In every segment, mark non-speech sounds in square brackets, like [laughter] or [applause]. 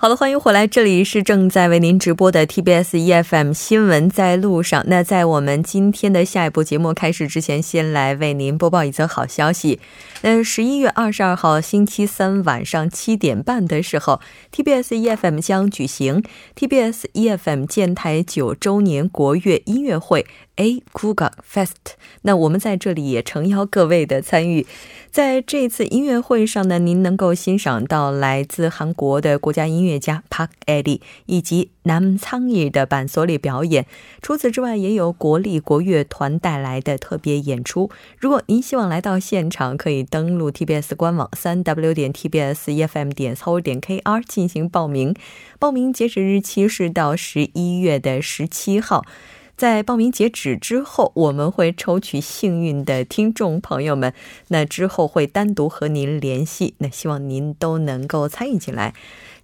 好的，欢迎回来，这里是正在为您直播的 TBS EFM 新闻在路上。那在我们今天的下一步节目开始之前，先来为您播报一则好消息。那，十一月二十二号星期三晚上七点半的时候，TBS EFM 将举行 TBS EFM 建台九周年国乐音乐会 A Kuga Fest。那我们在这里也诚邀各位的参与。在这次音乐会上呢，您能够欣赏到来自韩国的国家音乐家 Park Edi 以及南仓义的板索里表演。除此之外，也有国立国乐团带来的特别演出。如果您希望来到现场，可以登录 TBS 官网三 w 点 tbs efm 点 s 点 kr 进行报名。报名截止日期是到十一月的十七号。在报名截止之后，我们会抽取幸运的听众朋友们，那之后会单独和您联系。那希望您都能够参与进来。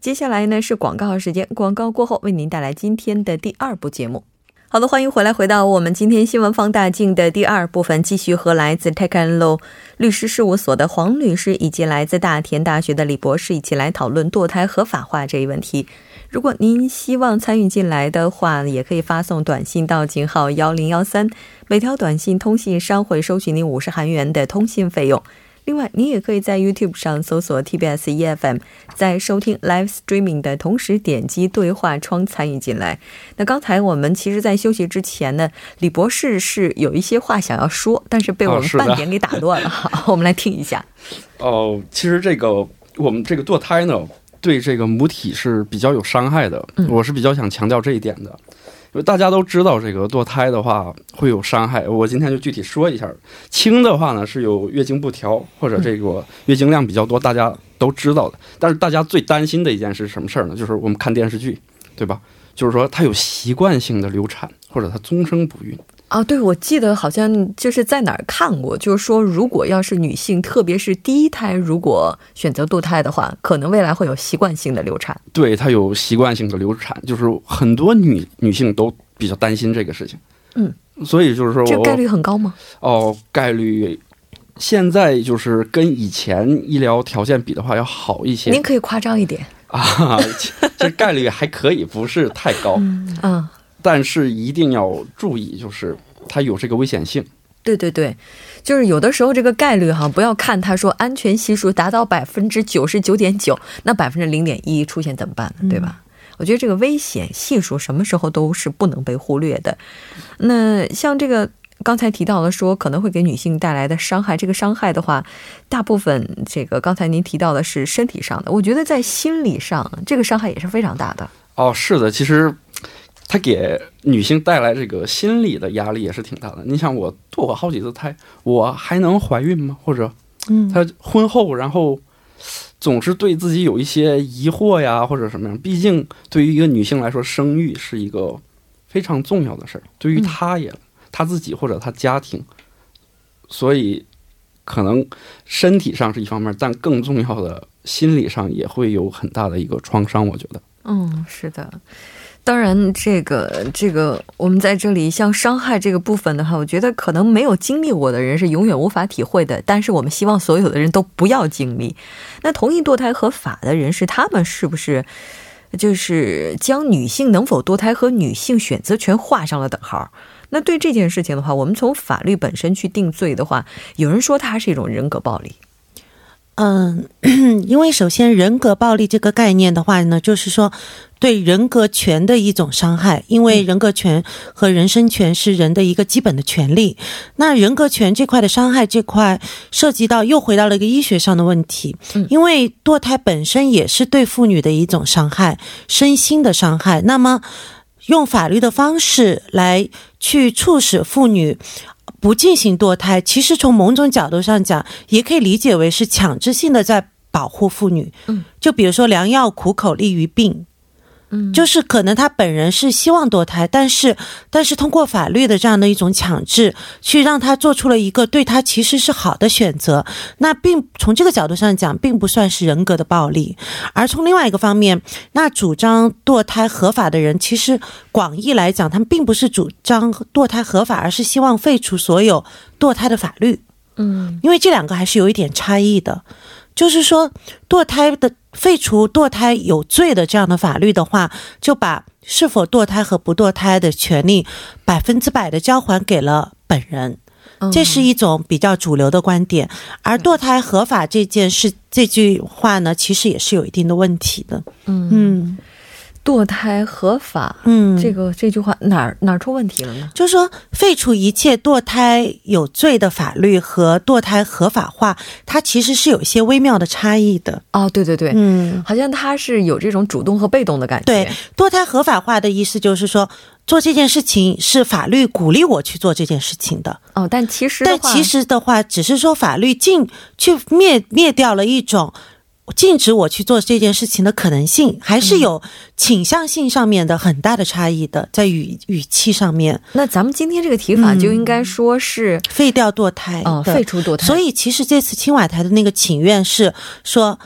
接下来呢是广告时间，广告过后为您带来今天的第二部节目。好的，欢迎回来，回到我们今天新闻放大镜的第二部分，继续和来自 Tech and Law 律师事务所的黄律师以及来自大田大学的李博士一起来讨论堕胎合法化这一问题。如果您希望参与进来的话，也可以发送短信到井号幺零幺三，每条短信通信商会收取您五十韩元的通信费用。另外，您也可以在 YouTube 上搜索 TBS EFM，在收听 Live Streaming 的同时点击对话窗参与进来。那刚才我们其实，在休息之前呢，李博士是有一些话想要说，但是被我们半点给打断了。好，我们来听一下。[laughs] 哦，其实这个我们这个堕胎呢。对这个母体是比较有伤害的，我是比较想强调这一点的，因为大家都知道这个堕胎的话会有伤害。我今天就具体说一下，轻的话呢是有月经不调或者这个月经量比较多，大家都知道的。但是大家最担心的一件事是什么事儿呢？就是我们看电视剧，对吧？就是说她有习惯性的流产或者她终生不孕。啊，对，我记得好像就是在哪儿看过，就是说，如果要是女性，特别是第一胎，如果选择堕胎的话，可能未来会有习惯性的流产。对，她有习惯性的流产，就是很多女女性都比较担心这个事情。嗯，所以就是说，这概率很高吗？哦，概率现在就是跟以前医疗条件比的话要好一些。您可以夸张一点啊，这概率还可以，不是太高。嗯。但是一定要注意，就是它有这个危险性。对对对，就是有的时候这个概率哈，不要看他说安全系数达到百分之九十九点九，那百分之零点一出现怎么办呢？对吧？我觉得这个危险系数什么时候都是不能被忽略的。那像这个刚才提到的说可能会给女性带来的伤害，这个伤害的话，大部分这个刚才您提到的是身体上的，我觉得在心理上这个伤害也是非常大的。哦，是的，其实。它给女性带来这个心理的压力也是挺大的。你想，我堕过好几次胎，我还能怀孕吗？或者，嗯，她婚后然后总是对自己有一些疑惑呀，或者什么样？毕竟对于一个女性来说，生育是一个非常重要的事儿，对于她也她自己或者她家庭，所以可能身体上是一方面，但更重要的心理上也会有很大的一个创伤。我觉得，嗯，是的。当然，这个这个，我们在这里像伤害这个部分的话，我觉得可能没有经历过的人是永远无法体会的。但是我们希望所有的人都不要经历。那同意堕胎合法的人是，他们是不是就是将女性能否堕胎和女性选择权画上了等号？那对这件事情的话，我们从法律本身去定罪的话，有人说它是一种人格暴力。嗯，[clears throat] 因为首先人格暴力这个概念的话呢，就是说对人格权的一种伤害。因为人格权和人身权是人的一个基本的权利。那人格权这块的伤害这块涉及到又回到了一个医学上的问题。因为堕胎本身也是对妇女的一种伤害，身心的伤害。那么用法律的方式来去促使妇女。不进行堕胎，其实从某种角度上讲，也可以理解为是强制性的在保护妇女。嗯，就比如说良药苦口利于病，嗯，就是可能他本人是希望堕胎，但是但是通过法律的这样的一种强制，去让他做出了一个对他其实是好的选择，那并从这个角度上讲，并不算是人格的暴力。而从另外一个方面，那主张堕胎合法的人，其实广义来讲，他们并不是主张堕胎合法，而是希望废除所有堕胎的法律。嗯，因为这两个还是有一点差异的。就是说，堕胎的废除堕胎有罪的这样的法律的话，就把是否堕胎和不堕胎的权利百分之百的交还给了本人，这是一种比较主流的观点。而堕胎合法这件事，这句话呢，其实也是有一定的问题的。嗯。堕胎合法，嗯，这个这句话哪儿哪儿出问题了呢？就是说，废除一切堕胎有罪的法律和堕胎合法化，它其实是有一些微妙的差异的。哦，对对对，嗯，好像它是有这种主动和被动的感觉。对，堕胎合法化的意思就是说，做这件事情是法律鼓励我去做这件事情的。哦，但其实但其实的话，只是说法律禁去灭灭掉了一种。禁止我去做这件事情的可能性，还是有倾向性上面的很大的差异的，在语语气上面。那咱们今天这个提法就应该说是废掉堕胎，嗯，废除堕胎。所以其实这次青瓦台的那个请愿是说，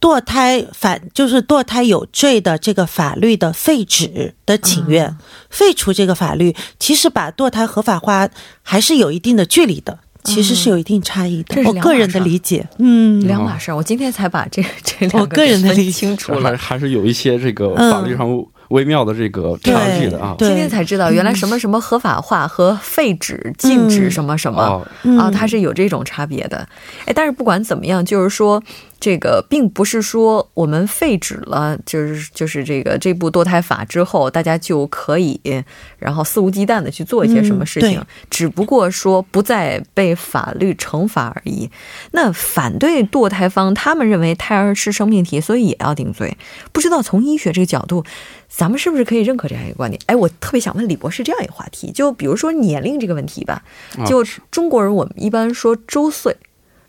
堕胎反就是堕胎有罪的这个法律的废止的请愿，废除这个法律，其实把堕胎合法化还是有一定的距离的。其实是有一定差异的，我个人的理解，嗯，两码事。我今天才把这这两个人分清楚了，还是有一些这个法律上微妙的这个差距的啊。今天才知道，原来什么什么合法化和废止、禁止什么什么啊，它是有这种差别的。哎，但是不管怎么样，就是说。这个并不是说我们废止了，就是就是这个这部堕胎法之后，大家就可以然后肆无忌惮的去做一些什么事情，只不过说不再被法律惩罚而已。那反对堕胎方他们认为胎儿是生命体，所以也要定罪。不知道从医学这个角度，咱们是不是可以认可这样一个观点？哎，我特别想问李博士这样一个话题，就比如说年龄这个问题吧，就中国人我们一般说周岁。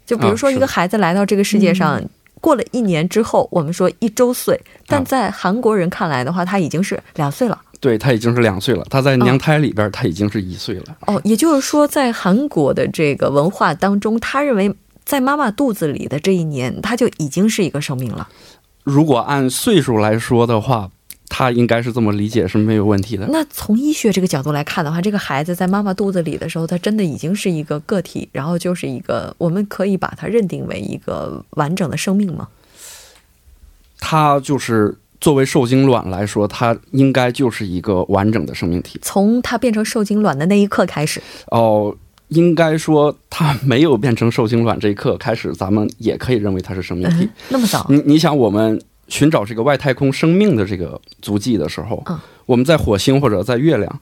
就比如说，一个孩子来到这个世界上，过了一年之后，我们说一周岁，但在韩国人看来的话，他已经是两岁了。对他已经是两岁了，他在娘胎里边，他已经是一岁了。哦，也就是说，在韩国的这个文化当中，他认为在妈妈肚子里的这一年，他就已经是一个生命了。如果按岁数来说的话。他应该是这么理解是没有问题的。那从医学这个角度来看的话，这个孩子在妈妈肚子里的时候，他真的已经是一个个体，然后就是一个我们可以把它认定为一个完整的生命吗？他就是作为受精卵来说，他应该就是一个完整的生命体。从他变成受精卵的那一刻开始，哦，应该说他没有变成受精卵这一刻开始，咱们也可以认为他是生命体。那么早？你你想我们。寻找这个外太空生命的这个足迹的时候，我们在火星或者在月亮，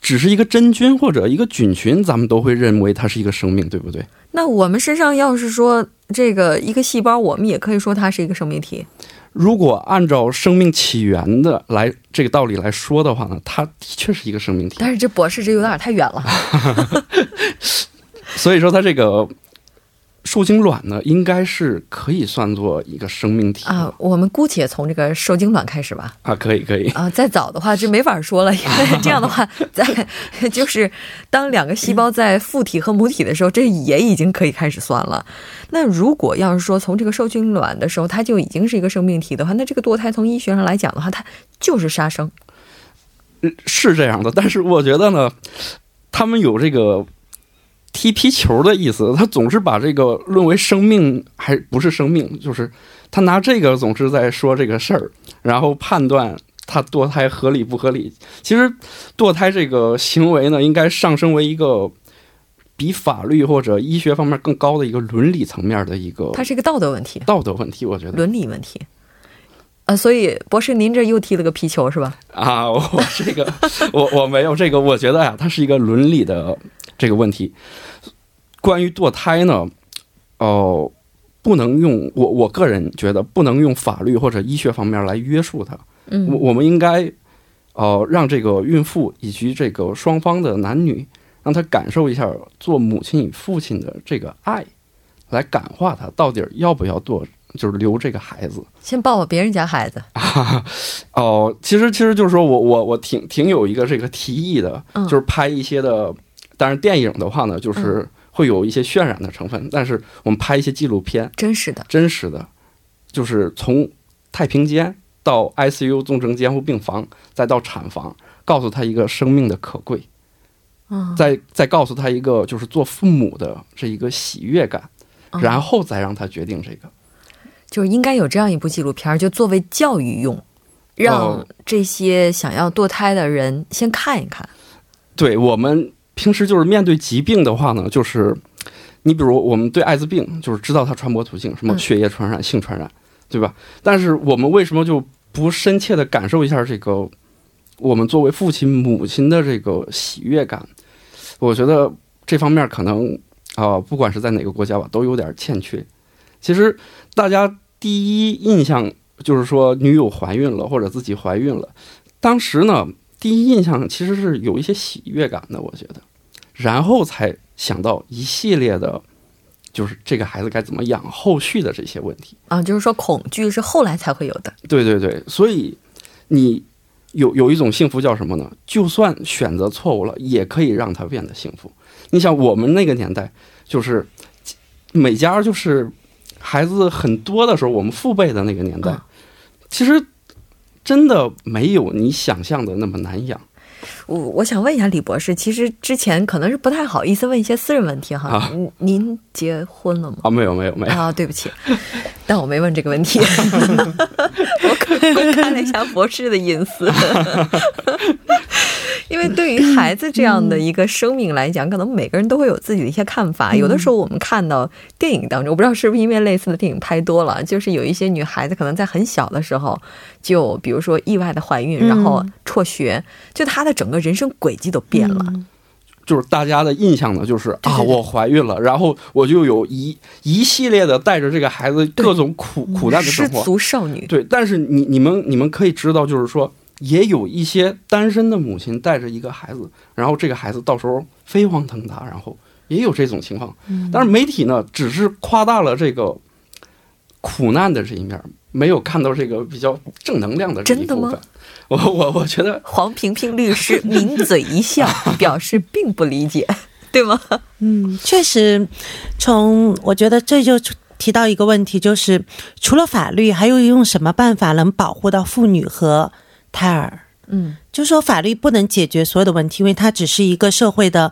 只是一个真菌或者一个菌群，咱们都会认为它是一个生命，对不对？那我们身上要是说这个一个细胞，我们也可以说它是一个生命体。如果按照生命起源的来这个道理来说的话呢，它的确是一个生命体。但是这博士这有点太远了，[laughs] 所以说它这个。受精卵呢，应该是可以算作一个生命体啊。我们姑且从这个受精卵开始吧。啊，可以，可以啊。再早的话就没法说了，因为 [laughs] 这样的话，在 [laughs] 就是当两个细胞在父体和母体的时候，这也已经可以开始算了。那如果要是说从这个受精卵的时候，它就已经是一个生命体的话，那这个堕胎从医学上来讲的话，它就是杀生。是这样的，但是我觉得呢，他们有这个。踢皮球的意思，他总是把这个论为生命，还不是生命，就是他拿这个总是在说这个事儿，然后判断他堕胎合理不合理。其实，堕胎这个行为呢，应该上升为一个比法律或者医学方面更高的一个伦理层面的一个，它是一个道德问题，道德问题，我觉得伦理问题。啊，所以博士，您这又踢了个皮球是吧？啊，我这个我我没有这个，我觉得呀，它是一个伦理的。这个问题，关于堕胎呢，哦，不能用我我个人觉得不能用法律或者医学方面来约束它。嗯，我我们应该哦让这个孕妇以及这个双方的男女，让他感受一下做母亲与父亲的这个爱，来感化他到底要不要堕就是留这个孩子。先抱抱别人家孩子 [laughs] 哦，其实其实就是说我我我挺挺有一个这个提议的，就是拍一些的，但是电影的话呢，就是会有一些渲染的成分，但是我们拍一些纪录片，真实的，真实的，就是从太平间到 ICU 重症监护病房，再到产房，告诉他一个生命的可贵，嗯，再再告诉他一个就是做父母的这一个喜悦感，然后再让他决定这个。就是应该有这样一部纪录片，就作为教育用，让这些想要堕胎的人先看一看。对我们平时就是面对疾病的话呢，就是你比如我们对艾滋病，就是知道它传播途径，什么血液传染、性传染，对吧？但是我们为什么就不深切的感受一下这个我们作为父亲、母亲的这个喜悦感？我觉得这方面可能啊，不管是在哪个国家吧，都有点欠缺。其实大家。第一印象就是说女友怀孕了或者自己怀孕了，当时呢，第一印象其实是有一些喜悦感的，我觉得，然后才想到一系列的，就是这个孩子该怎么养，后续的这些问题啊，就是说恐惧是后来才会有的。对对对，所以你有有一种幸福叫什么呢？就算选择错误了，也可以让他变得幸福。你想我们那个年代，就是每家就是。孩子很多的时候，我们父辈的那个年代，其实真的没有你想象的那么难养。我我想问一下李博士，其实之前可能是不太好意思问一些私人问题哈。您您结婚了吗？啊，没有没有没有啊，对不起，但我没问这个问题。[laughs] 我 [laughs] 我看了一下博士的隐私。[laughs] 因为对于孩子这样的一个生命来讲，可能每个人都会有自己的一些看法。有的时候我们看到电影当中，我不知道是不是因为类似的电影拍多了，就是有一些女孩子可能在很小的时候就，比如说意外的怀孕，然后辍学，就她的整个人生轨迹都变了。就是大家的印象呢，就是啊，我怀孕了，然后我就有一一系列的带着这个孩子各种苦苦难的生活。失足少女。对，但是你你们你们可以知道，就是说。也有一些单身的母亲带着一个孩子，然后这个孩子到时候飞黄腾达，然后也有这种情况。但是媒体呢，只是夸大了这个苦难的这一面，没有看到这个比较正能量的这一部分。[laughs] 我我我觉得黄平平律师抿嘴一笑，表示并不理解，对吗？[laughs] 嗯，确实，从我觉得这就提到一个问题，就是除了法律，还有用什么办法能保护到妇女和？胎儿，嗯，就说法律不能解决所有的问题，因为它只是一个社会的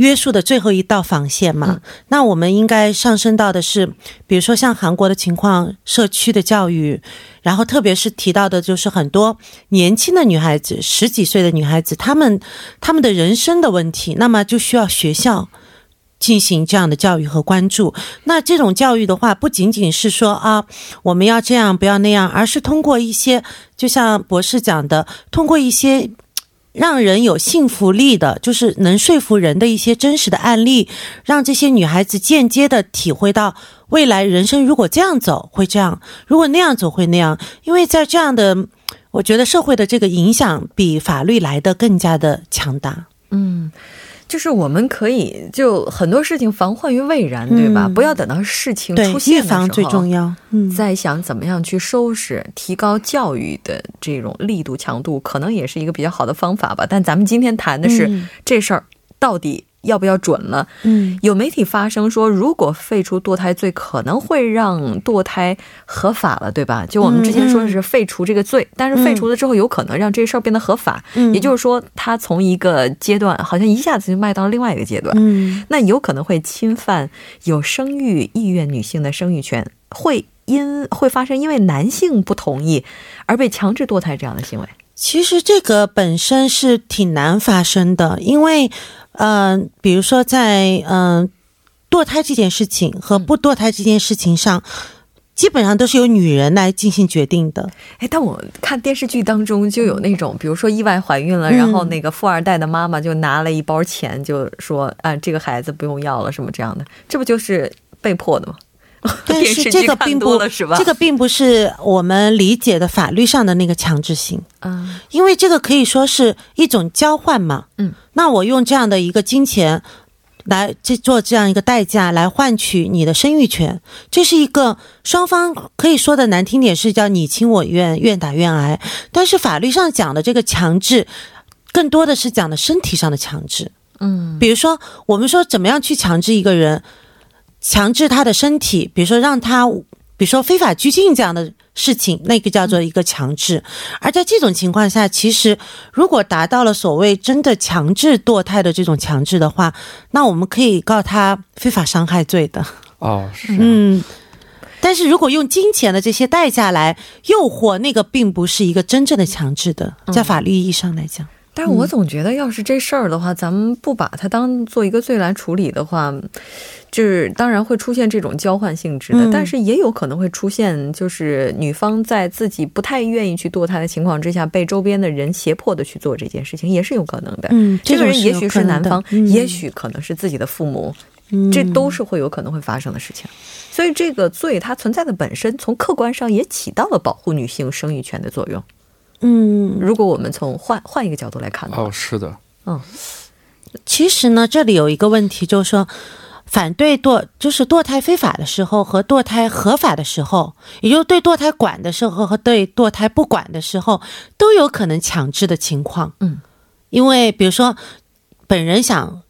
约束的最后一道防线嘛。那我们应该上升到的是，比如说像韩国的情况，社区的教育，然后特别是提到的就是很多年轻的女孩子，十几岁的女孩子，她们她们的人生的问题，那么就需要学校。进行这样的教育和关注，那这种教育的话，不仅仅是说啊，我们要这样不要那样，而是通过一些，就像博士讲的，通过一些让人有信服力的，就是能说服人的一些真实的案例，让这些女孩子间接的体会到未来人生如果这样走会这样，如果那样走会那样，因为在这样的，我觉得社会的这个影响比法律来的更加的强大。嗯。就是我们可以就很多事情防患于未然，对吧？不要等到事情出现的时候，最重要。嗯，在想怎么样去收拾、提高教育的这种力度、强度，可能也是一个比较好的方法吧。但咱们今天谈的是这事儿到底。要不要准了？嗯，有媒体发声说，如果废除堕胎罪，可能会让堕胎合法了，对吧？就我们之前说的是废除这个罪，但是废除了之后，有可能让这事儿变得合法。嗯，也就是说，它从一个阶段好像一下子就迈到了另外一个阶段。嗯，那有可能会侵犯有生育意愿女性的生育权，会因会发生因为男性不同意而被强制堕胎这样的行为。其实这个本身是挺难发生的，因为。嗯，比如说在嗯堕胎这件事情和不堕胎这件事情上，基本上都是由女人来进行决定的。哎，但我看电视剧当中就有那种，比如说意外怀孕了，然后那个富二代的妈妈就拿了一包钱，就说啊，这个孩子不用要了，什么这样的，这不就是被迫的吗？[laughs] 但是这个并不，这个并不是我们理解的法律上的那个强制性。嗯，因为这个可以说是一种交换嘛。嗯，那我用这样的一个金钱，来这做这样一个代价来换取你的生育权，这是一个双方可以说的难听点是叫你情我愿，愿打愿挨。但是法律上讲的这个强制，更多的是讲的身体上的强制。嗯，比如说我们说怎么样去强制一个人，强制他的身体，比如说让他，比如说非法拘禁这样的。事情那个叫做一个强制，而在这种情况下，其实如果达到了所谓真的强制堕胎的这种强制的话，那我们可以告他非法伤害罪的。哦，是，嗯，但是如果用金钱的这些代价来诱惑，那个并不是一个真正的强制的，在法律意义上来讲。但是我总觉得，要是这事儿的话，咱们不把它当做一个罪来处理的话。就是当然会出现这种交换性质的，但是也有可能会出现，就是女方在自己不太愿意去堕胎的情况之下，被周边的人胁迫的去做这件事情，也是有可能的。嗯，这个人也许是男方，也许可能是自己的父母，这都是会有可能会发生的事情。所以这个罪它存在的本身，从客观上也起到了保护女性生育权的作用。嗯，如果我们从换换一个角度来看的话，哦，是的，嗯，其实呢，这里有一个问题，就是说。反对堕就是堕胎非法的时候和堕胎合法的时候，也就是对堕胎管的时候和对堕胎不管的时候，都有可能强制的情况。嗯，因为比如说，本人想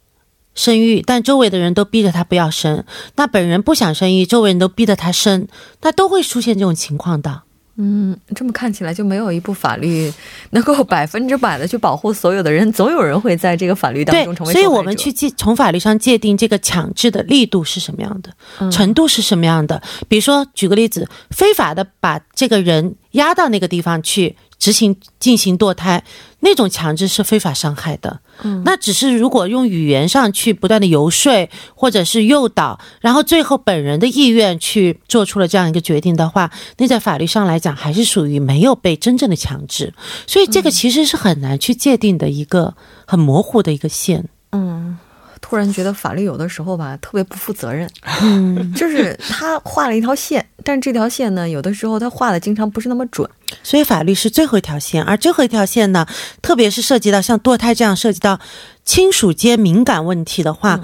生育，但周围的人都逼着他不要生；那本人不想生育，周围人都逼着他生，那都会出现这种情况的。嗯，这么看起来就没有一部法律能够百分之百的去保护所有的人，总有人会在这个法律当中成为所以我们去界从法律上界定这个强制的力度是什么样的，程度是什么样的。比如说，举个例子，非法的把这个人压到那个地方去。执行进行堕胎那种强制是非法伤害的，嗯，那只是如果用语言上去不断的游说或者是诱导，然后最后本人的意愿去做出了这样一个决定的话，那在法律上来讲还是属于没有被真正的强制，所以这个其实是很难去界定的一个很模糊的一个线，嗯。突然觉得法律有的时候吧特别不负责任，嗯，就是他画了一条线，但这条线呢，有的时候他画的经常不是那么准，所以法律是最后一条线，而最后一条线呢，特别是涉及到像堕胎这样涉及到亲属间敏感问题的话，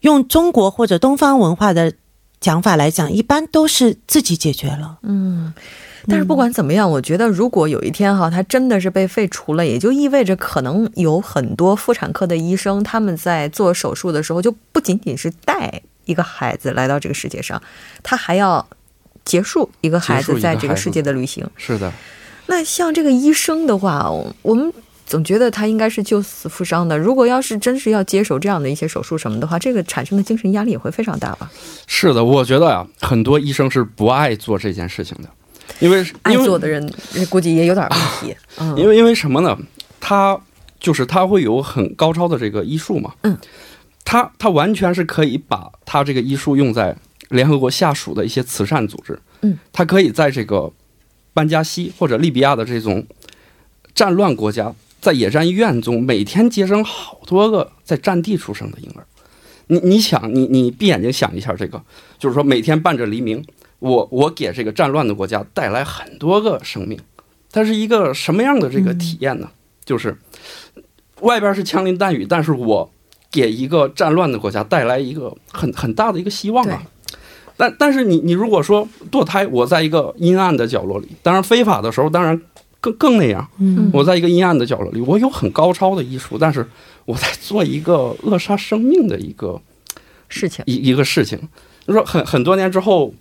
用中国或者东方文化的讲法来讲，一般都是自己解决了，嗯。但是不管怎么样，我觉得如果有一天哈，他真的是被废除了，也就意味着可能有很多妇产科的医生，他们在做手术的时候，就不仅仅是带一个孩子来到这个世界上，他还要结束一个孩子在这个世界的旅行。是的。那像这个医生的话，我们总觉得他应该是救死扶伤的。如果要是真是要接手这样的一些手术什么的话，这个产生的精神压力也会非常大吧？是的，我觉得呀，很多医生是不爱做这件事情的。因为爱做的人估计也有点问题。嗯，因为因为什么呢？他就是他会有很高超的这个医术嘛。嗯，他他完全是可以把他这个医术用在联合国下属的一些慈善组织。嗯，他可以在这个班加西或者利比亚的这种战乱国家，在野战医院中每天接生好多个在战地出生的婴儿。你你想，你你闭眼睛想一下，这个就是说每天伴着黎明。我我给这个战乱的国家带来很多个生命，它是一个什么样的这个体验呢？就是外边是枪林弹雨，但是我给一个战乱的国家带来一个很很大的一个希望啊。但但是你你如果说堕胎，我在一个阴暗的角落里，当然非法的时候，当然更更那样。嗯，我在一个阴暗的角落里，我有很高超的艺术，但是我在做一个扼杀生命的一个事情，一一个事情。你说很很多年之后。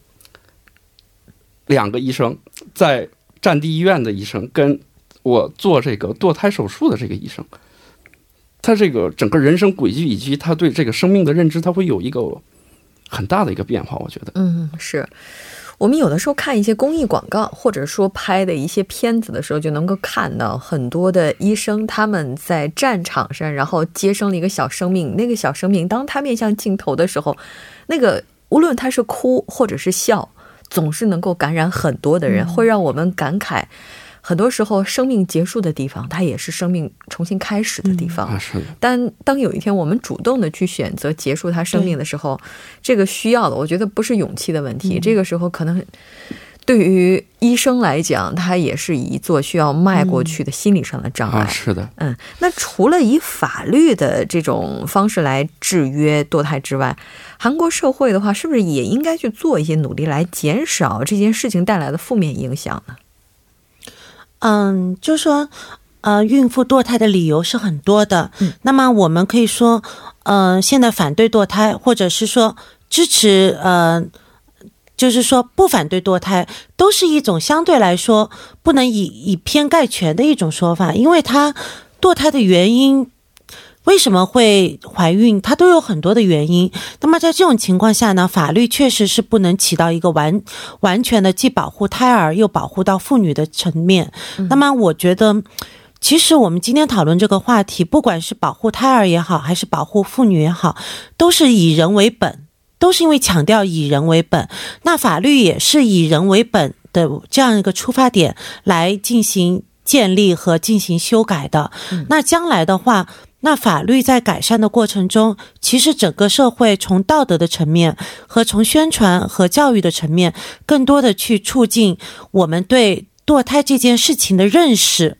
两个医生在战地医院的医生，跟我做这个堕胎手术的这个医生，他这个整个人生轨迹以及他对这个生命的认知，他会有一个很大的一个变化。我觉得，嗯，是我们有的时候看一些公益广告，或者说拍的一些片子的时候，就能够看到很多的医生他们在战场上，然后接生了一个小生命。那个小生命，当他面向镜头的时候，那个无论他是哭或者是笑。总是能够感染很多的人，会让我们感慨。很多时候，生命结束的地方，它也是生命重新开始的地方。是的。但当有一天我们主动的去选择结束他生命的时候，这个需要的，我觉得不是勇气的问题。这个时候可能对于医生来讲，它也是一座需要迈过去的心理上的障碍。啊，是的，嗯，那除了以法律的这种方式来制约堕胎之外，韩国社会的话，是不是也应该去做一些努力来减少这件事情带来的负面影响呢？嗯，就说，呃，孕妇堕胎的理由是很多的。嗯，那么我们可以说，呃，现在反对堕胎，或者是说支持，呃。就是说，不反对堕胎，都是一种相对来说不能以以偏概全的一种说法，因为它堕胎的原因为什么会怀孕，它都有很多的原因。那么在这种情况下呢，法律确实是不能起到一个完完全的既保护胎儿又保护到妇女的层面。那么我觉得，其实我们今天讨论这个话题，不管是保护胎儿也好，还是保护妇女也好，都是以人为本。都是因为强调以人为本，那法律也是以人为本的这样一个出发点来进行建立和进行修改的。那将来的话，那法律在改善的过程中，其实整个社会从道德的层面和从宣传和教育的层面，更多的去促进我们对堕胎这件事情的认识，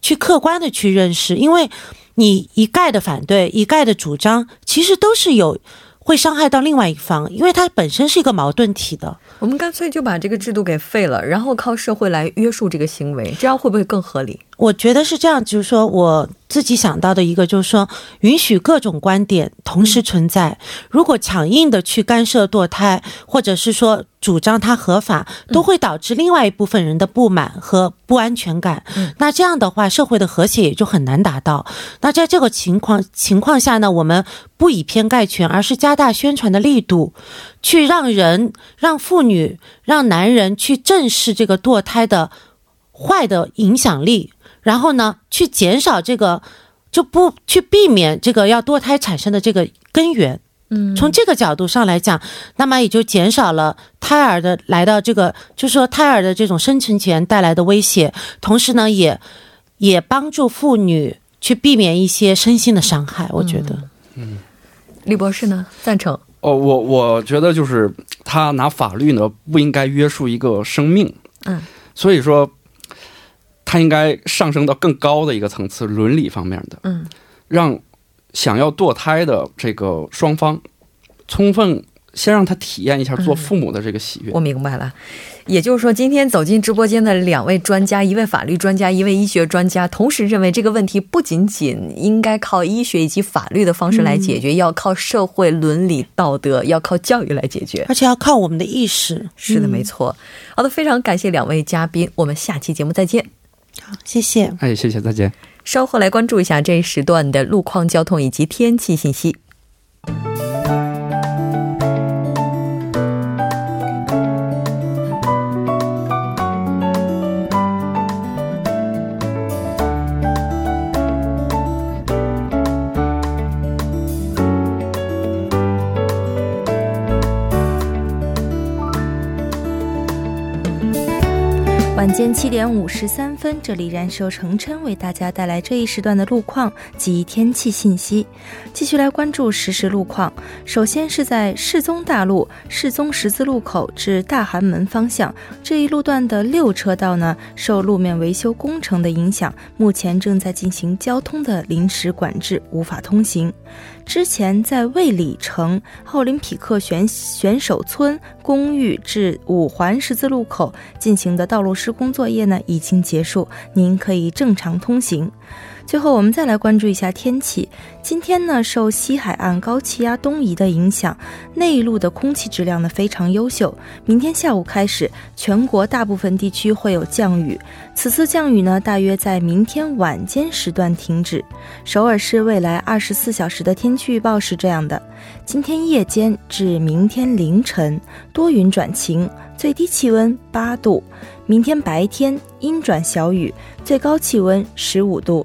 去客观的去认识，因为你一概的反对，一概的主张，其实都是有。会伤害到另外一方，因为它本身是一个矛盾体的。我们干脆就把这个制度给废了，然后靠社会来约束这个行为，这样会不会更合理？我觉得是这样，就是说我自己想到的一个，就是说允许各种观点同时存在。如果强硬的去干涉堕胎，或者是说主张它合法，都会导致另外一部分人的不满和不安全感。那这样的话，社会的和谐也就很难达到。那在这个情况情况下呢，我们不以偏概全，而是加大宣传的力度，去让人、让妇女、让男人去正视这个堕胎的坏的影响力。然后呢，去减少这个，就不去避免这个要堕胎产生的这个根源。嗯，从这个角度上来讲，那么也就减少了胎儿的来到这个，就是说胎儿的这种生存权带来的威胁，同时呢，也也帮助妇女去避免一些身心的伤害。我觉得，嗯，李博士呢，赞成？哦，我我觉得就是他拿法律呢，不应该约束一个生命。嗯，所以说。它应该上升到更高的一个层次，伦理方面的，嗯，让想要堕胎的这个双方充分先让他体验一下做父母的这个喜悦。我明白了，也就是说，今天走进直播间的两位专家，一位法律专家，一位医学专家，同时认为这个问题不仅仅应该靠医学以及法律的方式来解决，要靠社会伦理道德，要靠教育来解决，而且要靠我们的意识。是的，没错。好的，非常感谢两位嘉宾，我们下期节目再见。好，谢谢。哎，谢谢，再见。稍后来关注一下这一时段的路况、交通以及天气信息。间七点五十三分，这里燃烧成琛为大家带来这一时段的路况及天气信息。继续来关注实时路况。首先是在世宗大路世宗十字路口至大韩门方向这一路段的六车道呢，受路面维修工程的影响，目前正在进行交通的临时管制，无法通行。之前在卫里城奥林匹克选选手村公寓至五环十字路口进行的道路施工作业呢，已经结束，您可以正常通行。最后，我们再来关注一下天气。今天呢，受西海岸高气压东移的影响，内陆的空气质量呢非常优秀。明天下午开始，全国大部分地区会有降雨。此次降雨呢，大约在明天晚间时段停止。首尔市未来二十四小时的天气预报是这样的：今天夜间至明天凌晨多云转晴，最低气温八度；明天白天阴转小雨，最高气温十五度。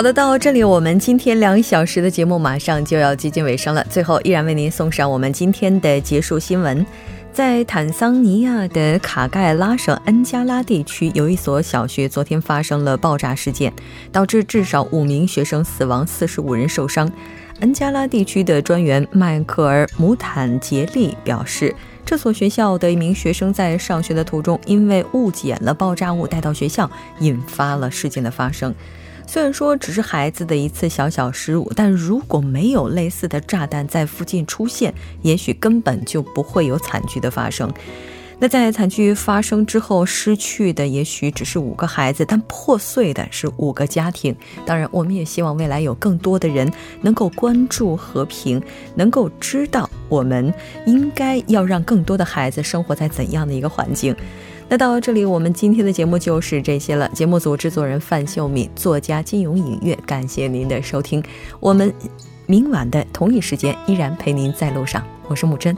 好的，到这里我们今天两小时的节目马上就要接近尾声了。最后，依然为您送上我们今天的结束新闻。在坦桑尼亚的卡盖拉省恩加拉地区，有一所小学昨天发生了爆炸事件，导致至少五名学生死亡，四十五人受伤。恩加拉地区的专员迈克尔·姆坦杰利表示，这所学校的一名学生在上学的途中，因为误捡了爆炸物带到学校，引发了事件的发生。虽然说只是孩子的一次小小失误，但如果没有类似的炸弹在附近出现，也许根本就不会有惨剧的发生。那在惨剧发生之后，失去的也许只是五个孩子，但破碎的是五个家庭。当然，我们也希望未来有更多的人能够关注和平，能够知道我们应该要让更多的孩子生活在怎样的一个环境。那到这里，我们今天的节目就是这些了。节目组制作人范秀敏，作家金勇影月，感谢您的收听。我们明晚的同一时间依然陪您在路上，我是木真。